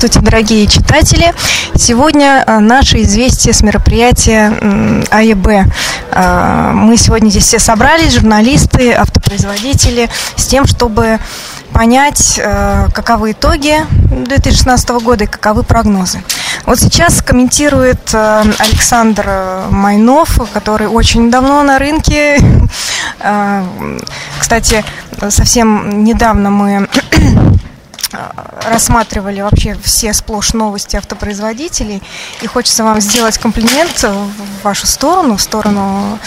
Здравствуйте, дорогие читатели! Сегодня э, наше известие с мероприятия АЕБ. Э, мы сегодня здесь все собрались, журналисты, автопроизводители, с тем, чтобы понять, э, каковы итоги 2016 года и каковы прогнозы. Вот сейчас комментирует Александр Майнов, который очень давно на рынке. Кстати, совсем недавно мы рассматривали вообще все сплошь новости автопроизводителей. И хочется вам сделать комплимент в вашу сторону, в сторону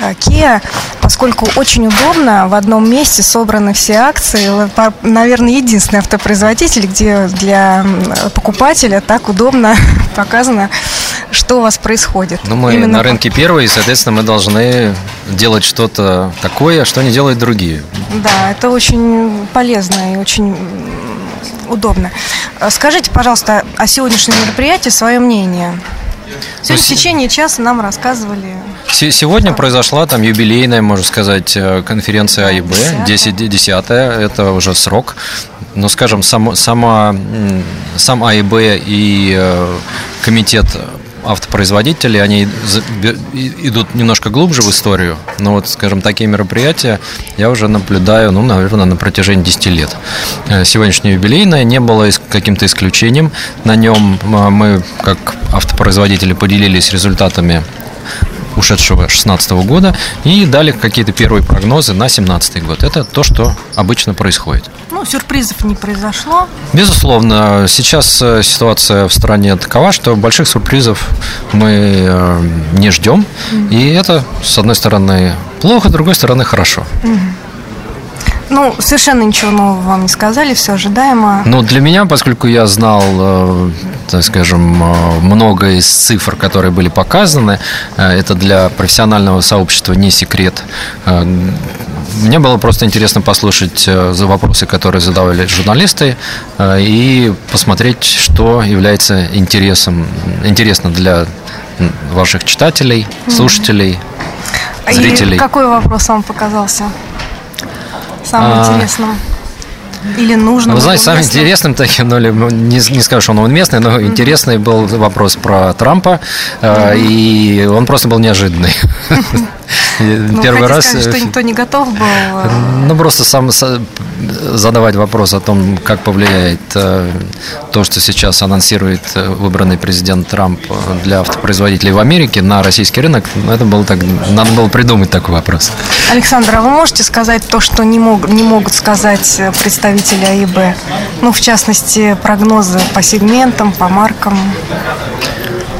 э, Kia, поскольку очень удобно в одном месте собраны все акции. Наверное, единственный автопроизводитель, где для покупателя так удобно показано, что у вас происходит. Ну, мы Именно на рынке первые, и, соответственно, мы должны делать что-то такое, что не делают другие. Да, это очень полезно и очень удобно. Э, скажите, пожалуйста, о сегодняшнем мероприятии свое мнение. Сегодня в течение часа нам рассказывали. Сегодня произошла там юбилейная, можно сказать, э, конференция АИБ, 10, 10 это уже срок. Но, скажем, сам, сама, сам АИБ и э, комитет автопроизводители, они идут немножко глубже в историю, но вот, скажем, такие мероприятия я уже наблюдаю, ну, наверное, на протяжении 10 лет. Э, сегодняшнее юбилейное не было каким-то исключением. На нем э, мы, как автопроизводители, поделились результатами ушедшего 2016 года и дали какие-то первые прогнозы на 2017 год. Это то, что обычно происходит. Ну, сюрпризов не произошло. Безусловно, сейчас э, ситуация в стране такова, что больших сюрпризов мы э, не ждем. Mm-hmm. И это, с одной стороны, плохо, с другой стороны, хорошо. Mm-hmm. Ну, совершенно ничего нового вам не сказали, все ожидаемо. Ну, для меня, поскольку я знал, э, так скажем, э, много из цифр, которые были показаны, э, это для профессионального сообщества не секрет. Мне было просто интересно послушать за вопросы, которые задавали журналисты, и посмотреть, что является интересом, интересно для ваших читателей, слушателей, зрителей. И какой вопрос вам показался? Самым а... интересным? Или нужно? Вы знаете, самым интересным таким, ну, не, не скажу, что он уместный, но mm-hmm. интересный был вопрос про Трампа, mm-hmm. и он просто был неожиданный. Ну, Первый раз... Сказать, что никто не готов был? Э, ну, просто сам задавать вопрос о том, как повлияет э, то, что сейчас анонсирует э, выбранный президент Трамп для автопроизводителей в Америке на российский рынок, ну, это было так, надо было придумать такой вопрос. Александр, а вы можете сказать то, что не, мог, не могут сказать представители АИБ? Ну, в частности, прогнозы по сегментам, по маркам?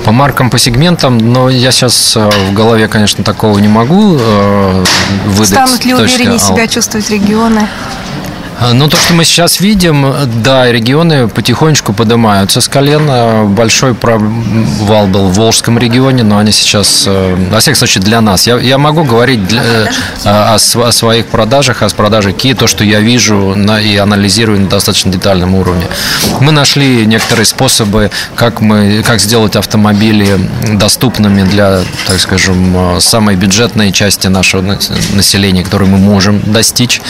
По маркам, по сегментам, но я сейчас э, в голове, конечно, такого не могу э, выдать. Станут ли увереннее себя чувствовать регионы? А, ну, то, что мы сейчас видим, да, регионы потихонечку поднимаются с колена. Большой провал был в Волжском регионе, но они сейчас, э, во всяком случае, для нас. Я, я могу говорить для, э, о, о своих продажах, о продаже Kia, то, что я вижу на, и анализирую на достаточно детальном уровне. Мы нашли некоторые способы, как, мы, как сделать автомобили доступными для, так скажем, э, самой бюджетной части нашего населения, которую мы можем достичь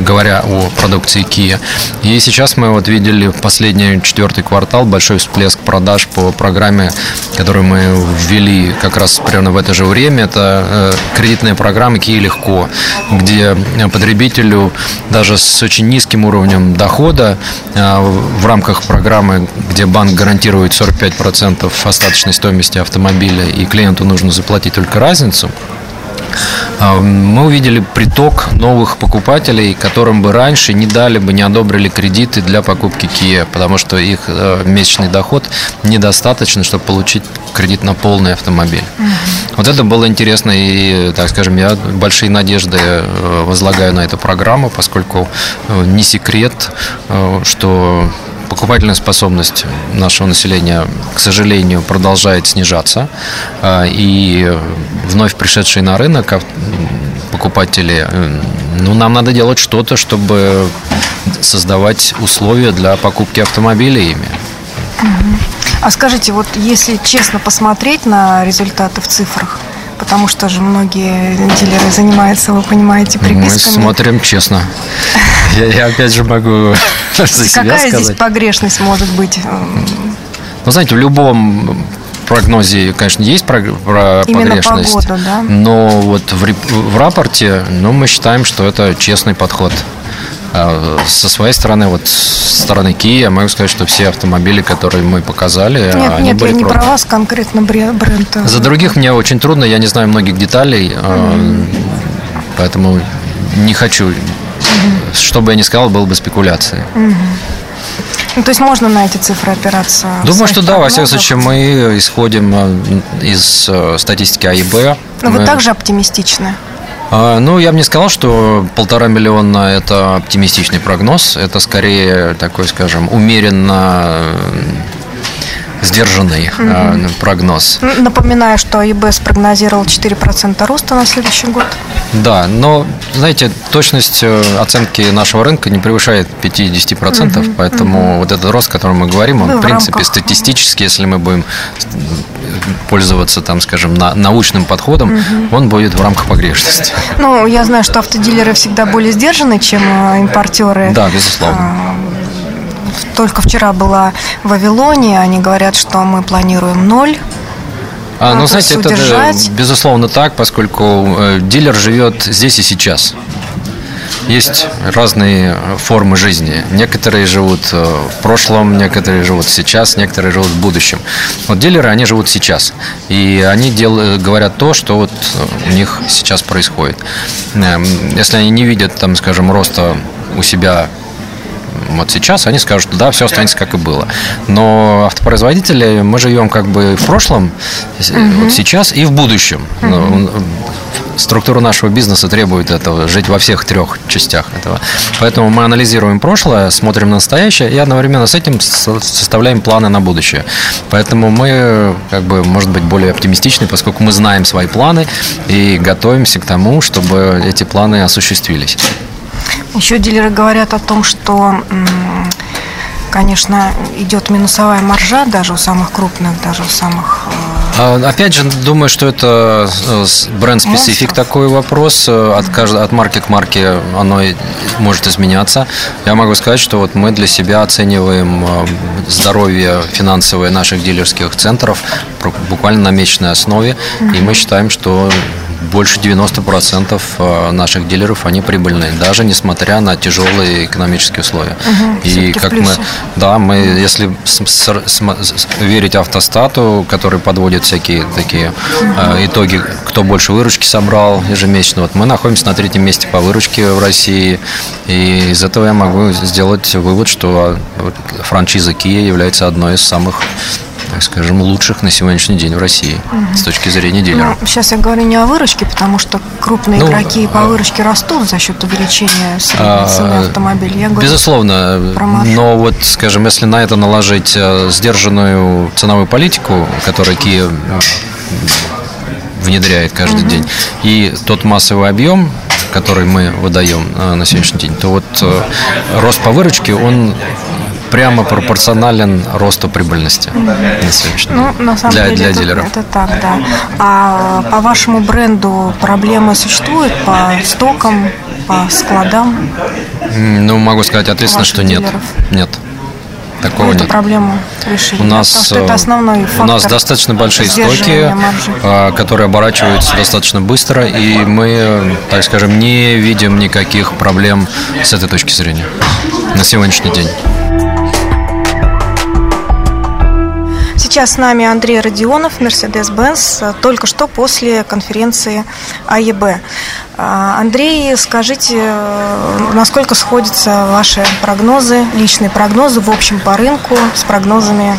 говоря о продукции Kia. И сейчас мы вот видели в последний четвертый квартал большой всплеск продаж по программе, которую мы ввели как раз примерно в это же время. Это э, кредитная программа Kia Легко, где потребителю даже с очень низким уровнем дохода э, в рамках программы, где банк гарантирует 45% остаточной стоимости автомобиля и клиенту нужно заплатить только разницу, мы увидели приток новых покупателей, которым бы раньше не дали бы, не одобрили кредиты для покупки Kia, потому что их э, месячный доход недостаточно, чтобы получить кредит на полный автомобиль. Угу. Вот это было интересно, и, так скажем, я большие надежды э, возлагаю на эту программу, поскольку э, не секрет, что покупательная способность нашего населения, к сожалению, продолжает снижаться. А, и вновь пришедшие на рынок покупатели, ну, нам надо делать что-то, чтобы создавать условия для покупки автомобилей ими. А скажите, вот если честно посмотреть на результаты в цифрах, потому что же многие дилеры занимаются, вы понимаете, приписками. Мы смотрим честно. Я, я опять же могу за себя Какая сказать. здесь погрешность может быть? Ну, знаете, в любом прогнозе, конечно, есть про, про Именно погрешность. погода, да? Но вот в, в рапорте, ну, мы считаем, что это честный подход. А Со своей стороны, вот с стороны Kia, я могу сказать, что все автомобили, которые мы показали, Нет, они нет, были я не проданы. про вас конкретно бре- бренд. э, За других мне очень трудно, я не знаю многих деталей, э, поэтому не хочу. Что бы я ни сказал, было бы спекуляцией. Ну, то есть можно на эти цифры опираться? Думаю, что да, во всяком случае, мы исходим из э, статистики АИБ. Но вы Мы- также оптимистичны. А, Ну, я бы не сказал, что полтора миллиона – это оптимистичный прогноз. Это скорее такой, скажем, умеренно сдержанный э, прогноз. Напоминаю, что АИБ спрогнозировал 4% роста на следующий год. Да, но, знаете, точность э, оценки нашего рынка не превышает 50%, поэтому вот этот рост, о котором мы говорим, он, Ну, в принципе, рамках. статистически, если мы будем э, пользоваться, там, скажем, на- научным подходом, он будет в рамках погрешности. Ну, я знаю, что автодилеры всегда более сдержаны, чем э, импортеры. Да, безусловно. Только вчера была в Вавилоне, они говорят, что мы планируем ноль. А, ну, знаете, это же, удержать? безусловно так, поскольку э, дилер живет здесь и сейчас. Есть разные формы жизни. Некоторые живут э, в прошлом, некоторые живут сейчас, некоторые живут в будущем. Вот дилеры, они живут сейчас. И они делают, говорят то, что вот э, у них сейчас происходит. Эм, Если они не видят, там, скажем, роста у себя вот сейчас они скажут, что да, все останется как и было. Но автопроизводители, мы живем как бы в прошлом, вот сейчас и в будущем. Он- Структура нашего бизнеса требует этого, жить во всех трех частях этого. Поэтому мы анализируем прошлое, смотрим на настоящее и одновременно с этим со- составляем планы на будущее. Поэтому мы, как бы, может быть, более оптимистичны, поскольку мы знаем свои планы и готовимся к тому, чтобы эти планы осуществились. Еще дилеры говорят о том, что, конечно, идет минусовая маржа даже у самых крупных, даже у самых... э, А, Опять же, думаю, что это э, бренд-специфик такой вопрос. Э, От, кажд- от марки к марке оно может изменяться. Я могу сказать, что вот мы для себя оцениваем здоровье финансовое наших дилерских центров буквально на месячной основе. И мы считаем, что больше 90% э, наших дилеров, они прибыльные, даже несмотря на тяжелые экономические условия. И всё-таки в как мы, да, мы, если с- с- с- верить автостату, который подводит всякие такие э, итоги, кто больше выручки собрал ежемесячно, вот мы находимся на третьем месте по выручке в России, и из этого я могу сделать вывод, что вот франшиза Kia является одной из самых так скажем, лучших на сегодняшний день в России с точки зрения дилера. Ну, сейчас я говорю не о выручке, потому что крупные Ну, игроки по а- выручке растут за счет увеличения средней А, цены автомобиля. Я говорю, Безусловно, про маржу. но вот, скажем, если на это наложить э, сдержанную ценовую политику, которую Kia э, внедряет каждый день, и тот массовый объем, который мы выдаем э, на сегодняшний день, то вот рост по выручке, он прямо пропорционален росту прибыльности на сегодняшний Ну, на самом для, деле для это, дилеров. это так, да. А по вашему бренду проблемы существуют по стокам, по складам? Ну, могу сказать ответственно, что нет. дилеров? Нет. Такого эту нет. проблему решили? У нас, Потому что это э, основной у нас достаточно большие стоки, маржи. э, которые оборачиваются достаточно быстро, и мы, так скажем, не видим никаких проблем с этой точки зрения на сегодняшний день. Сейчас с нами Андрей Родионов, Mercedes-Benz, только что после конференции АЕБ. А, Андрей, скажите, э, насколько сходятся ваши прогнозы, личные прогнозы в общем по рынку с прогнозами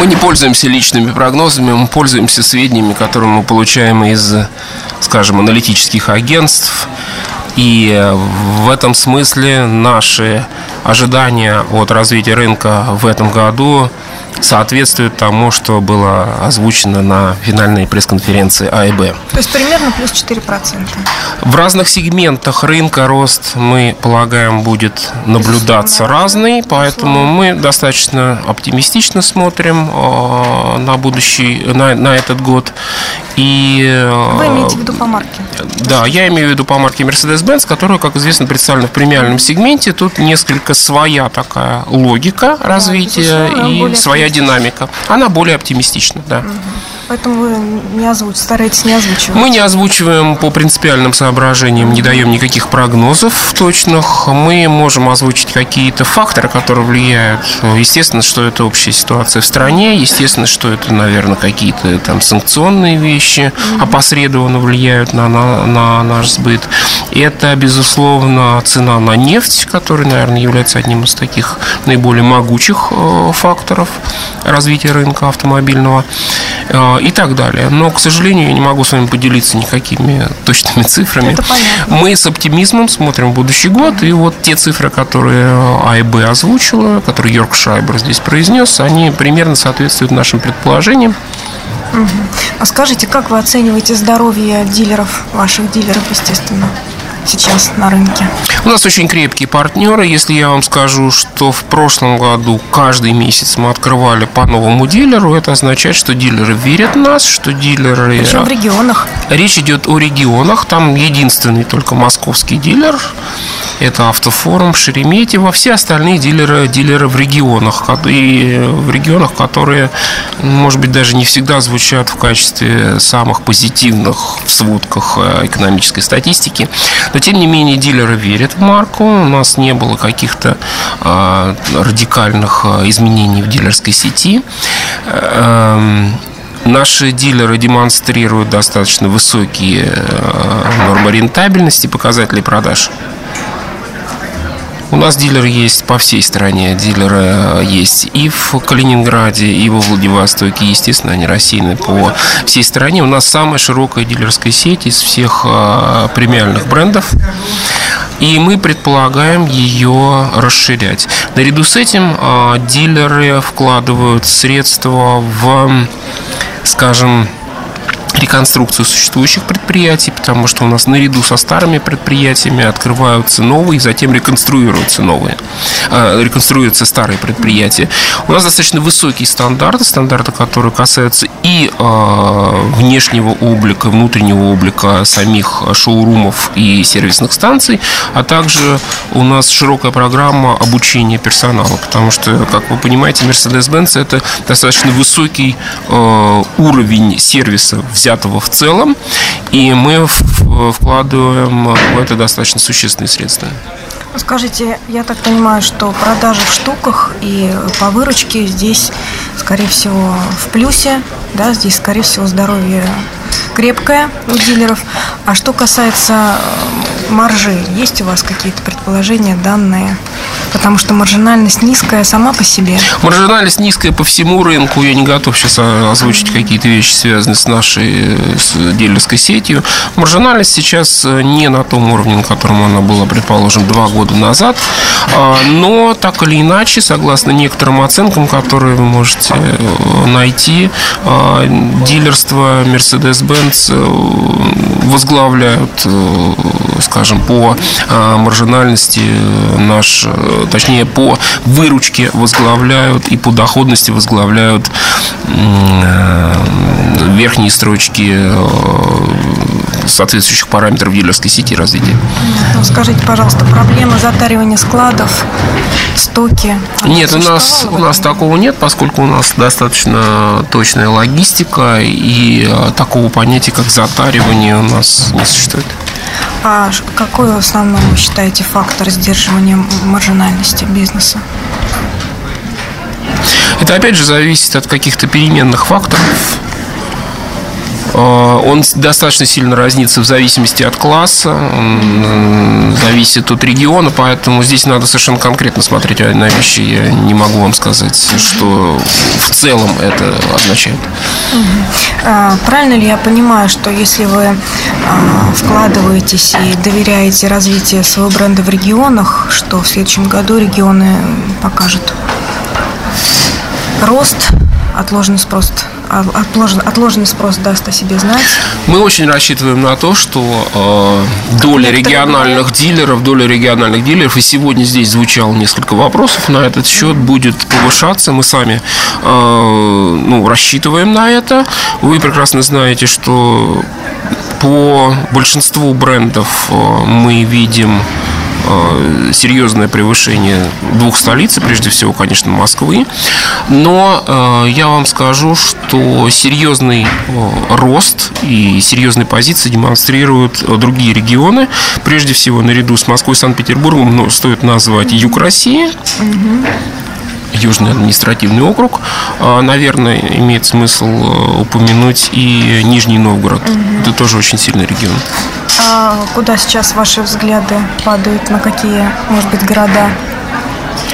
Мы не пользуемся личными прогнозами, мы пользуемся сведениями, которые мы получаем из, скажем, аналитических агентств. И э, в этом смысле наши ожидания от развития рынка в этом году соответствует тому, что было озвучено на финальной пресс-конференции А и Б. То есть примерно плюс 4%. В разных сегментах рынка рост, мы полагаем, будет наблюдаться разный, поэтому мы достаточно оптимистично смотрим э, на будущий, на, на этот год. И, э, Вы имеете в виду по марке? Да, я имею в виду по марке Mercedes-Benz, которая, как известно, представлена в премиальном сегменте. Тут несколько своя такая логика развития и своя динамика. Она более оптимистична, да. Угу. Поэтому вы не озвуч... стараетесь не озвучивать. Мы не озвучиваем по принципиальным соображениям, не даем никаких прогнозов точных. Мы можем озвучить какие-то факторы, которые влияют. Естественно, что это общая ситуация в стране. Естественно, что это, наверное, какие-то там санкционные вещи опосредованно влияют на, на, на наш сбыт. Это, безусловно, цена на нефть, которая, наверное, является одним из таких наиболее могучих э, факторов развития рынка автомобильного. И так далее. Но, к сожалению, я не могу с вами поделиться никакими точными цифрами. Мы с оптимизмом смотрим в будущий год, и вот те цифры, которые А и Б озвучила, которые Йорк Шайбер здесь произнес, они примерно соответствуют нашим предположениям. Угу. А скажите, как вы оцениваете здоровье дилеров, ваших дилеров, естественно? Сейчас на рынке? У нас очень крепкие партнеры. Если я вам скажу, что в прошлом году каждый месяц мы открывали по новому дилеру, это означает, что дилеры верят в нас, что дилеры... Причем в регионах. Речь идет о регионах. Там единственный только московский дилер. Это автофорум Шереметьево. Все остальные дилеры, дилеры в регионах. И в регионах, которые, может быть, даже не всегда звучат в качестве самых позитивных в сводках э, экономической статистики. Но, тем не менее, дилеры верят в марку. У нас не было каких-то э, радикальных изменений в дилерской сети. Э, Наши дилеры демонстрируют достаточно высокие нормы рентабельности, показатели продаж. У нас дилеры есть по всей стране. Дилеры э, есть и в Калининграде, и во Владивостоке. Естественно, они рассеяны по всей стране. У нас самая широкая дилерская сеть из всех э, премиальных брендов. И мы предполагаем ее расширять. Наряду с этим э, дилеры вкладывают средства в, скажем, реконструкцию существующих предприятий, потому что у нас наряду со старыми предприятиями открываются новые, затем реконструируются новые, э, реконструируются старые предприятия. У нас достаточно высокие стандарты, стандарты, которые касаются и э, внешнего облика, внутреннего облика самих шоурумов и сервисных станций, а также у нас широкая программа обучения персонала, потому что, как вы понимаете, Mercedes-Benz это достаточно высокий э, уровень сервиса взятого в целом, и мы вкладываем в это достаточно существенные средства. Скажите, я так понимаю, что продажи в штуках и по выручке здесь, скорее всего, в плюсе, да, здесь, скорее всего, здоровье крепкое у дилеров. А что касается э, маржи, есть у вас какие-то предположения, данные? Потому что маржинальность низкая сама по себе. Маржинальность низкая по всему рынку. Я не готов сейчас озвучить какие-то вещи, связанные с нашей с дилерской сетью. Маржинальность сейчас э, не на том уровне, на котором она была, предположим, два года назад. А, но так или иначе, согласно некоторым оценкам, которые вы можете э, найти, а, дилерство Mercedes-Benz Benz э, возглавляют, э, скажем, по э, маржинальности наш, точнее, по выручке возглавляют и по доходности возглавляют верхние строчки соответствующих параметров дилерской сети развития. Ну, скажите, пожалуйста, проблема затаривания складов, стоки? Нет, у нас, у нас такого нет, поскольку у нас достаточно точная логистика и такого понятия, как затаривание, у нас не существует. А какой в основном вы считаете фактор сдерживания маржинальности бизнеса? Это опять же зависит от каких-то переменных факторов. Э, он достаточно сильно разнится в зависимости от класса, зависит от региона, поэтому здесь надо совершенно конкретно смотреть на вещи. Я не могу вам сказать, что в целом это означает. А, правильно ли я понимаю, что если вы а, вкладываетесь и доверяете развитию своего бренда в регионах, что в следующем году регионы покажут рост, отложенный спрос, а, отложенный, отложенный спрос даст о себе знать. Мы очень рассчитываем на то, что э, доля региональных говорят. дилеров, доля региональных дилеров, и сегодня здесь звучало несколько вопросов на этот счет, будет повышаться. Мы сами э, ну, рассчитываем на это. Вы прекрасно знаете, что по большинству брендов э, мы видим серьезное превышение двух столиц, прежде всего, конечно, Москвы. Но э, я вам скажу, что серьезный э, рост и серьезные позиции демонстрируют другие регионы. Прежде всего, наряду с Москвой и Санкт-Петербургом ну, стоит назвать Юг России. Южный административный округ. Наверное, имеет смысл упомянуть и Нижний Новгород. Угу. Это тоже очень сильный регион. А куда сейчас ваши взгляды падают? На какие, может быть, города?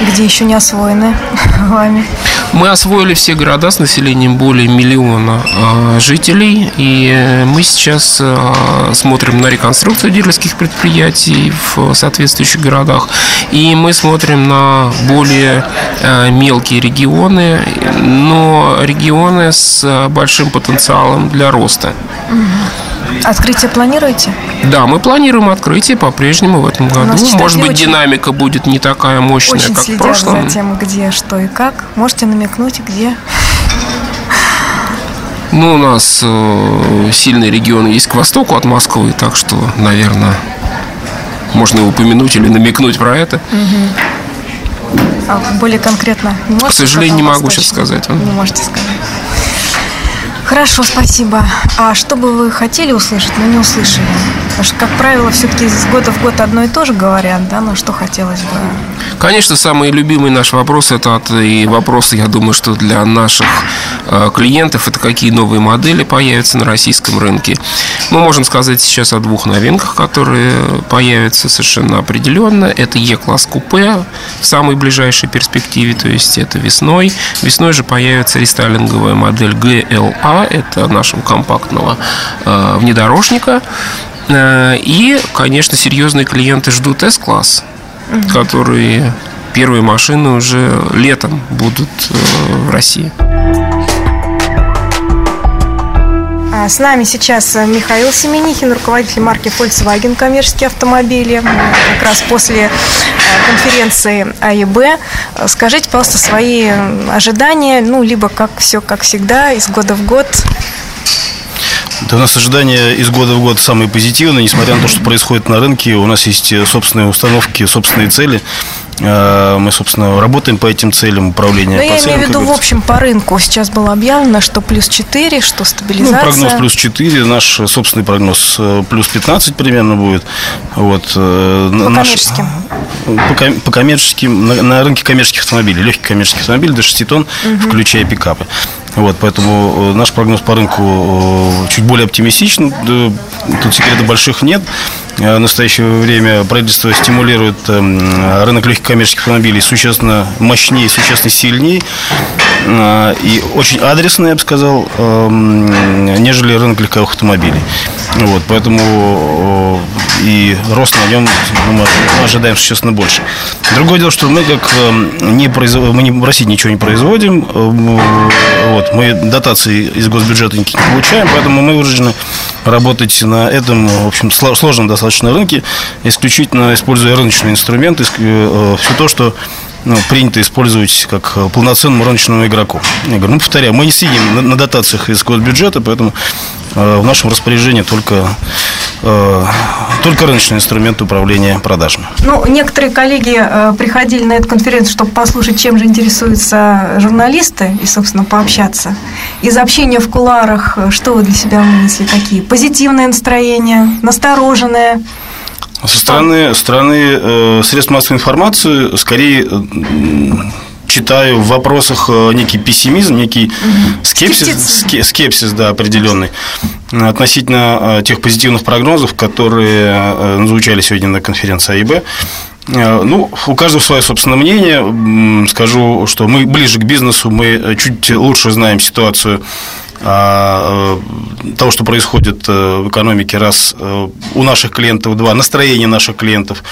Где еще не освоены вами? Мы освоили все города с населением более миллиона э, жителей, и мы сейчас э, смотрим на реконструкцию дилерских предприятий в соответствующих городах, и мы смотрим на более э, мелкие регионы, но регионы с большим потенциалом для роста. Угу. Открытие планируете? Да, мы планируем открытие по-прежнему в этом году. Может быть, динамика будет не такая мощная, очень как в прошлом. за тем, где, что и как. Можете намекнуть, где? Ну, у нас э, сильный регион есть к востоку от Москвы, так что, наверное, можно упомянуть или намекнуть про это. Угу. А более конкретно не можете? К сожалению, не могу сейчас сказать. Не можете сказать. Хорошо, спасибо. А что бы вы хотели услышать, но не услышали? Потому что, как правило, все-таки с года в год одно и то же говорят, да, но что хотелось бы? Конечно, самый любимый наш вопрос это от, и вопрос, я думаю, что для наших э, клиентов это какие новые модели появятся на российском рынке. Мы можем сказать сейчас о двух новинках, которые появятся совершенно определенно. Это E-класс купе в самой ближайшей перспективе, то есть это весной. Весной же появится рестайлинговая модель GLA, это нашего компактного э, внедорожника. Э, и, конечно, серьезные клиенты ждут S-класс, угу. которые первые машины уже летом будут э, в России. А, с нами сейчас Михаил Семенихин, руководитель марки Volkswagen коммерческие автомобили. Как раз после конференции АЕБ. Скажите, пожалуйста, свои ожидания, ну, либо как все, как всегда, из года в год. Да, у нас ожидания из года в год самые позитивные, несмотря на то, что происходит на рынке. У нас есть собственные установки, собственные цели. Э, мы, собственно, работаем по этим целям управления. Но я имею в виду, в общем, по рынку. Сейчас было объявлено, что плюс 4, что стабилизация. Ну, прогноз плюс 4, наш собственный прогноз э, плюс 15 примерно будет. Вот, э, по наш, коммерческим? По, по коммерческим, на, на рынке коммерческих автомобилей, легких коммерческих автомобилей до 6 тонн, угу. включая пикапы. Вот, поэтому наш прогноз по рынку чуть более оптимистичен. Тут секрета больших нет. Э, в настоящее время правительство стимулирует эм, рынок легких коммерческих автомобилей существенно мощнее, существенно сильнее э, и очень адресно, я бы сказал, эм, нежели рынок легковых автомобилей. Вот, поэтому э, и рост на нем мы ожидаем существенно больше. Другое дело, что мы как эм, не производ... мы не, в России ничего не производим, вот, мы дотации из госбюджета не получаем, поэтому мы вынуждены работать на этом, в общем, сложном достаточно рынке, исключительно используя рыночные инструменты, э, все то, что ну, принято использовать как полноценному рыночному игроку. Я говорю, ну, повторяю, мы не сидим на, на дотациях из госбюджета, поэтому э, в нашем распоряжении только, э, только рыночный инструмент управления продажами. Ну, некоторые коллеги э, приходили на эту конференцию, чтобы послушать, чем же интересуются журналисты и, собственно, пообщаться. Из общения в куларах, э, что вы для себя вынесли? Какие? Позитивное настроение, настороженное? Со стороны, стороны э, средств массовой информации скорее э, читаю в вопросах э, некий пессимизм, некий угу. скепсис, скепсис, да, определенный относительно э, тех позитивных прогнозов, которые э, звучали сегодня на конференции АИБ. Ну, у каждого свое собственное мнение. Скажу, что мы ближе к бизнесу, мы чуть лучше знаем ситуацию а, э, того, что происходит э, в экономике, раз э, у наших клиентов, два, настроение наших клиентов.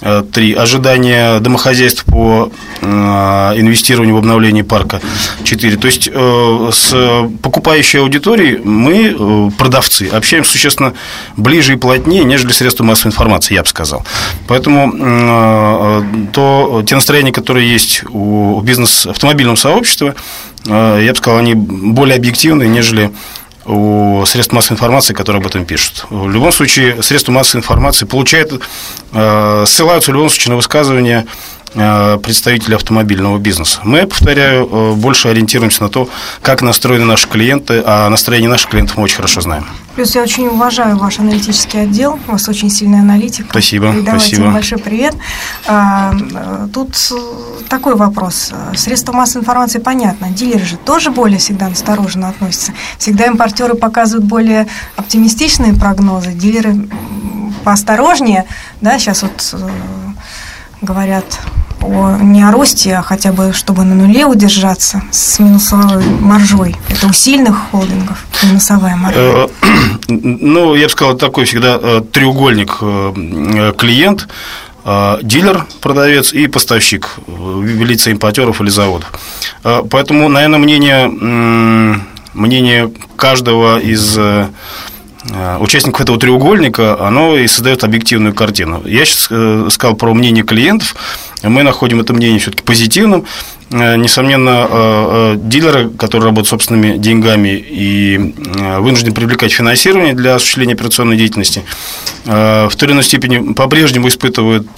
Э, три. Ожидания домохозяйств по э, инвестированию в обновление парка четыре. То есть э, с покупающей аудиторией мы, продавцы, общаемся существенно ближе и плотнее, нежели средства массовой информации, я бы сказал. Поэтому то, те настроения, которые есть у бизнес-автомобильного сообщества, я бы сказал, они более объективны, нежели у средств массовой информации, которые об этом пишут. В любом случае, средства массовой информации получают, э, ссылаются в любом случае на высказывания представители автомобильного бизнеса. Мы, повторяю, э, больше ориентируемся на то, как настроены наши клиенты, а настроение наших клиентов мы очень хорошо знаем. Плюс я очень уважаю ваш аналитический отдел, у вас очень сильный аналитик. Спасибо. Передавайте спасибо. им большой привет. А, тут такой вопрос. Средства массовой информации понятно, дилеры же тоже более всегда настороженно относятся. Всегда импортеры показывают более оптимистичные прогнозы, дилеры поосторожнее. Да, сейчас вот э, говорят о, не о росте, а хотя бы чтобы на нуле удержаться с минусовой маржой. Это у сильных холдингов минусовая маржа. Э, ну, я бы сказал, такой всегда э, треугольник э, клиент, дилер, продавец и поставщик в лице импортеров или заводов. Поэтому, наверное, мнение, мнение каждого из Э, участников этого треугольника, оно и создает объективную картину. Я сейчас э, сказал про мнение клиентов. Мы находим это мнение все-таки позитивным. Э, несомненно, дилеры, которые работают собственными деньгами и вынуждены привлекать финансирование для осуществления операционной деятельности, в той или иной степени по-прежнему испытывают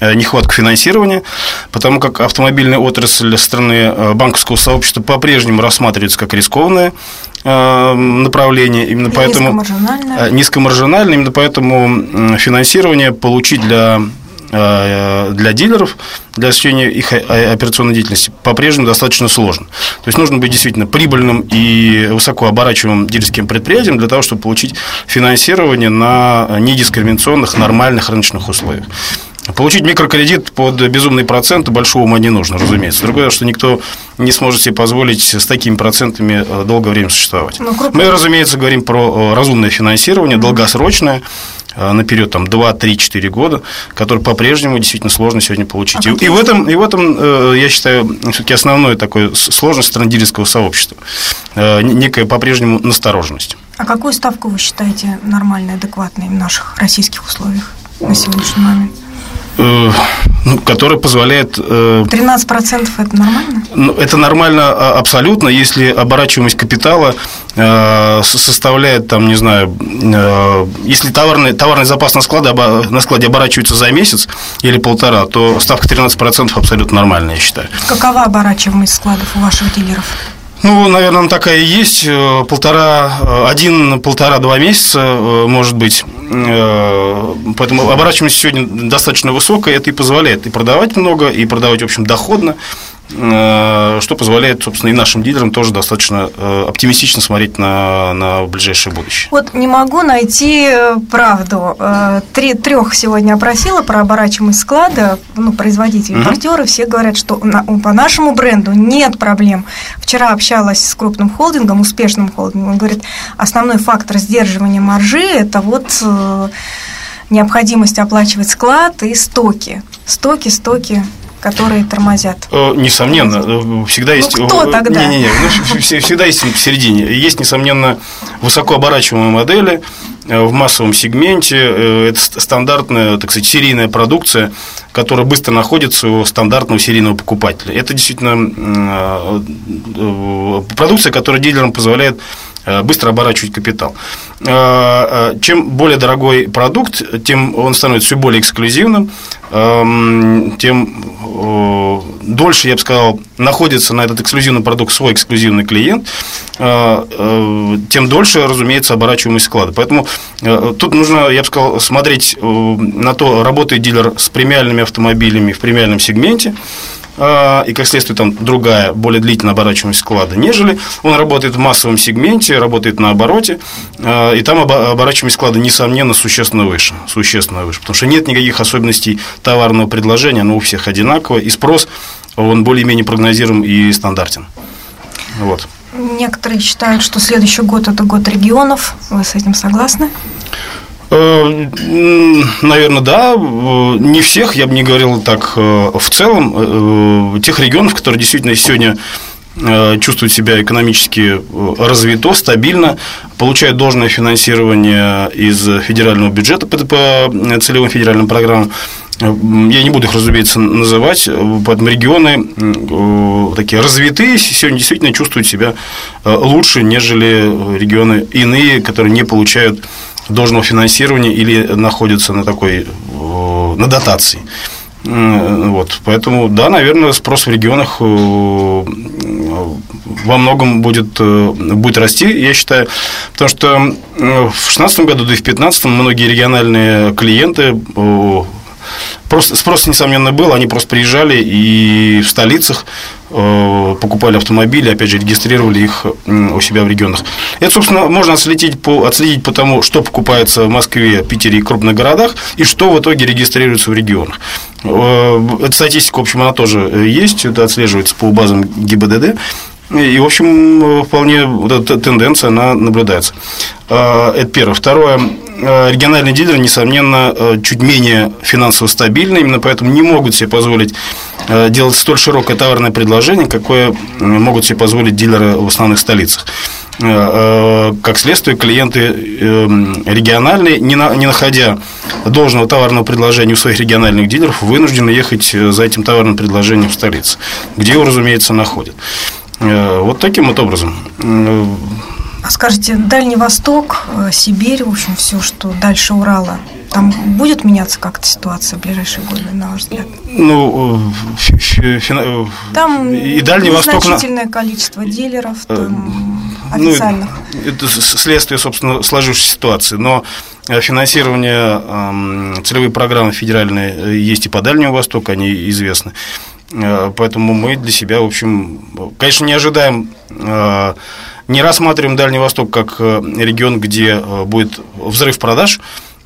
нехватку финансирования, потому как автомобильная отрасль страны банковского сообщества по-прежнему рассматривается как рискованная, Э, направление. Именно поэтому низкомаржинальное. Э, низкомаржинальное. Именно поэтому финансирование получить для э, для дилеров, для осуществления их операционной деятельности по-прежнему достаточно сложно. То есть нужно быть действительно прибыльным и высоко оборачиваемым дилерским предприятием для того, чтобы получить финансирование на недискриминационных, нормальных рыночных условиях. Получить микрокредит под безумные проценты большого ума не нужно, разумеется. Другое, что никто не сможет себе позволить с такими процентами э, долгое время существовать. Ну, Мы, разумеется, говорим про э, разумное финансирование, долгосрочное, э, на период там, 2, 3, 4 года, который по-прежнему действительно сложно сегодня получить. А и, и, в этом, и в этом, я считаю, все-таки основной такой сложность страндилевского сообщества. Некая по-прежнему настороженность. А какую ставку вы считаете нормальной, адекватной в наших российских условиях на сегодняшний момент? Э, ну, который позволяет... 13% э, это нормально? Ну, это нормально а, абсолютно, если оборачиваемость капитала э, составляет, там, не знаю, если товарный, товарный запас на складе, на складе оборачивается за месяц или полтора, то ставка 13% абсолютно нормальная, я считаю. Какова оборачиваемость складов у ваших дилеров? Ну, наверное, такая и есть. Э, полтора, э, один, полтора-два месяца, э, может быть. Поэтому оборачиваемость сегодня достаточно высокая. Это и позволяет и продавать много, и продавать, в общем, доходно. Э, что позволяет, собственно, и нашим дилерам тоже достаточно э, оптимистично смотреть на, на ближайшее будущее. Вот не могу найти э, правду. Три, трех сегодня опросила про оборачиваемость склада, ну, производители, импортеры, угу. все говорят, что на, по нашему бренду нет проблем. Вчера общалась с крупным холдингом, успешным холдингом, он говорит, основной фактор сдерживания маржи – это вот необходимость оплачивать склад и стоки. Стоки, стоки которые тормозят? Э, несомненно, э, всегда ну, есть... Ну, кто тогда? Не-не-не, ну, всегда есть посередине. Есть, несомненно, высокооборачиваемые модели э, в массовом сегменте. Это стандартная, так сказать, серийная продукция, которая быстро находится у стандартного серийного покупателя. Это действительно продукция, которая дилерам позволяет быстро оборачивать капитал. Чем более дорогой продукт, тем он становится все более эксклюзивным, эм, тем дольше, я бы сказал, находится на этот эксклюзивный продукт свой эксклюзивный клиент, э, э, тем дольше, разумеется, оборачиваемость склада. Поэтому э, тут нужно, я бы сказал, смотреть на то, работает дилер с премиальными автомобилями в премиальном сегменте, и, как следствие, там другая, более длительная оборачиваемость склада, нежели он работает в массовом сегменте, работает на обороте, и там оборачиваемость склада, несомненно, существенно выше, существенно выше, потому что нет никаких особенностей товарного предложения, оно у всех одинаково, и спрос, он более-менее прогнозируем и стандартен. Вот. Некоторые считают, что следующий год – это год регионов. Вы с этим согласны? Наверное, да. Не всех, я бы не говорил так в целом. Тех регионов, которые действительно сегодня Э, чувствуют себя экономически э, развито, стабильно, получают должное финансирование из федерального бюджета по целевым федеральным программам. Э, я не буду их, разумеется, называть, поэтому регионы такие развитые сегодня действительно чувствуют себя лучше, нежели регионы иные, которые не получают должного финансирования или находятся на такой на дотации. Вот, поэтому, да, наверное, спрос в регионах э, во многом будет, э, будет расти, я считаю, потому что э, в 2016 году, да и в 2015 многие региональные клиенты Просто спрос, несомненно, был. Они просто приезжали и в столицах э, покупали автомобили, опять же, регистрировали их у себя в регионах. Это, собственно, можно отследить по, отследить по тому, что покупается в Москве, Питере и крупных городах, и что в итоге регистрируется в регионах. Э, эта статистика, в общем, она тоже есть, это отслеживается по базам ГИБДД. И, в общем, вполне вот эта тенденция, она наблюдается. А, это первое. Второе. А, региональные дилеры, несомненно, а, чуть менее финансово стабильны, именно поэтому не могут себе позволить делать столь широкое товарное предложение, какое могут себе позволить дилеры в основных столицах. Как следствие, клиенты эм, региональные, не находя должного товарного предложения у своих региональных дилеров, вынуждены ехать за этим товарным предложением в столицу, где его, разумеется, находят. Э, вот таким вот образом. А скажите, Дальний Восток, э, Сибирь, в общем, все, что дальше Урала, там будет меняться как-то ситуация в ближайшие годы, на ваш взгляд? Ну, там и Дальний Восток... значительное количество дилеров, э, там, ну, официальных. Ну, это следствие, собственно, сложившейся ситуации, но финансирование, целевые программы федеральные есть и по Дальнему Востоку, они известны. Э, поэтому мы для себя, в общем, конечно, не ожидаем, э, не рассматриваем Дальний Восток как э, регион, где будет взрыв продаж,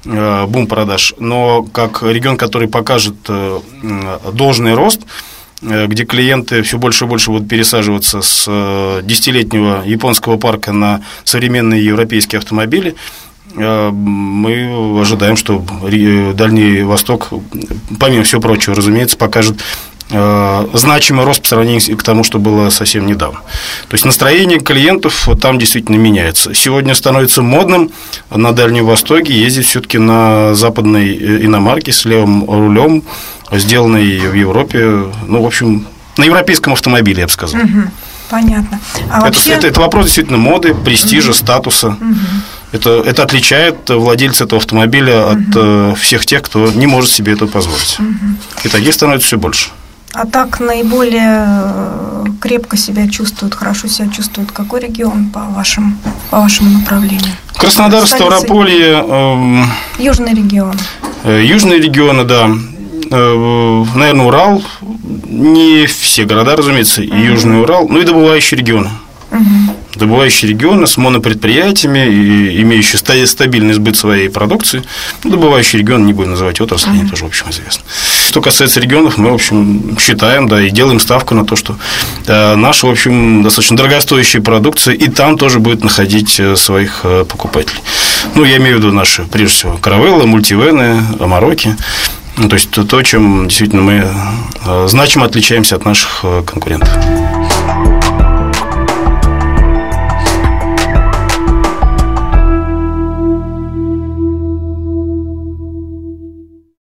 бум продаж, но как регион, который покажет должный рост, где клиенты все больше и больше будут пересаживаться с десятилетнего японского парка на современные европейские автомобили, мы ожидаем, что Дальний Восток, помимо всего прочего, разумеется, покажет Э, значимый рост по сравнению к тому, что было совсем недавно. То есть настроение клиентов там действительно меняется. Сегодня становится модным на Дальнем Востоке ездить все-таки на западной э, иномарке с левым рулем, сделанной в Европе, ну, в общем, на европейском автомобиле, я бы сказал. Угу, понятно. А это, вообще... это, это вопрос действительно моды, престижа, угу. статуса. Угу. Это, это отличает владельца этого автомобиля угу. от э, всех тех, кто не может себе это позволить. Угу. И таких становится все больше. А так наиболее э, крепко себя чувствует, хорошо себя чувствует какой регион по, вашим, по вашему направлению? Краснодар, Ставрополье. Э, Южный регион. Э, южные регионы, да. Э, наверное, Урал. Не все города, разумеется, и uh Южный Урал, ну и добывающие регионы. Uh добывающие регионы с монопредприятиями, и имеющие стабильный сбыт своей продукции. Ну, добывающий регион, не будем называть отрасль, они тоже, в общем, известны. Что касается регионов, мы, в общем, считаем, да, и делаем ставку на то, что э, наша, в общем, достаточно дорогостоящая продукция и там тоже будет находить э, своих э, покупателей. Ну, я имею в виду наши, прежде всего, каравеллы, мультивены, амароки. Ну, то есть, то, чем действительно мы значимо отличаемся от наших конкурентов.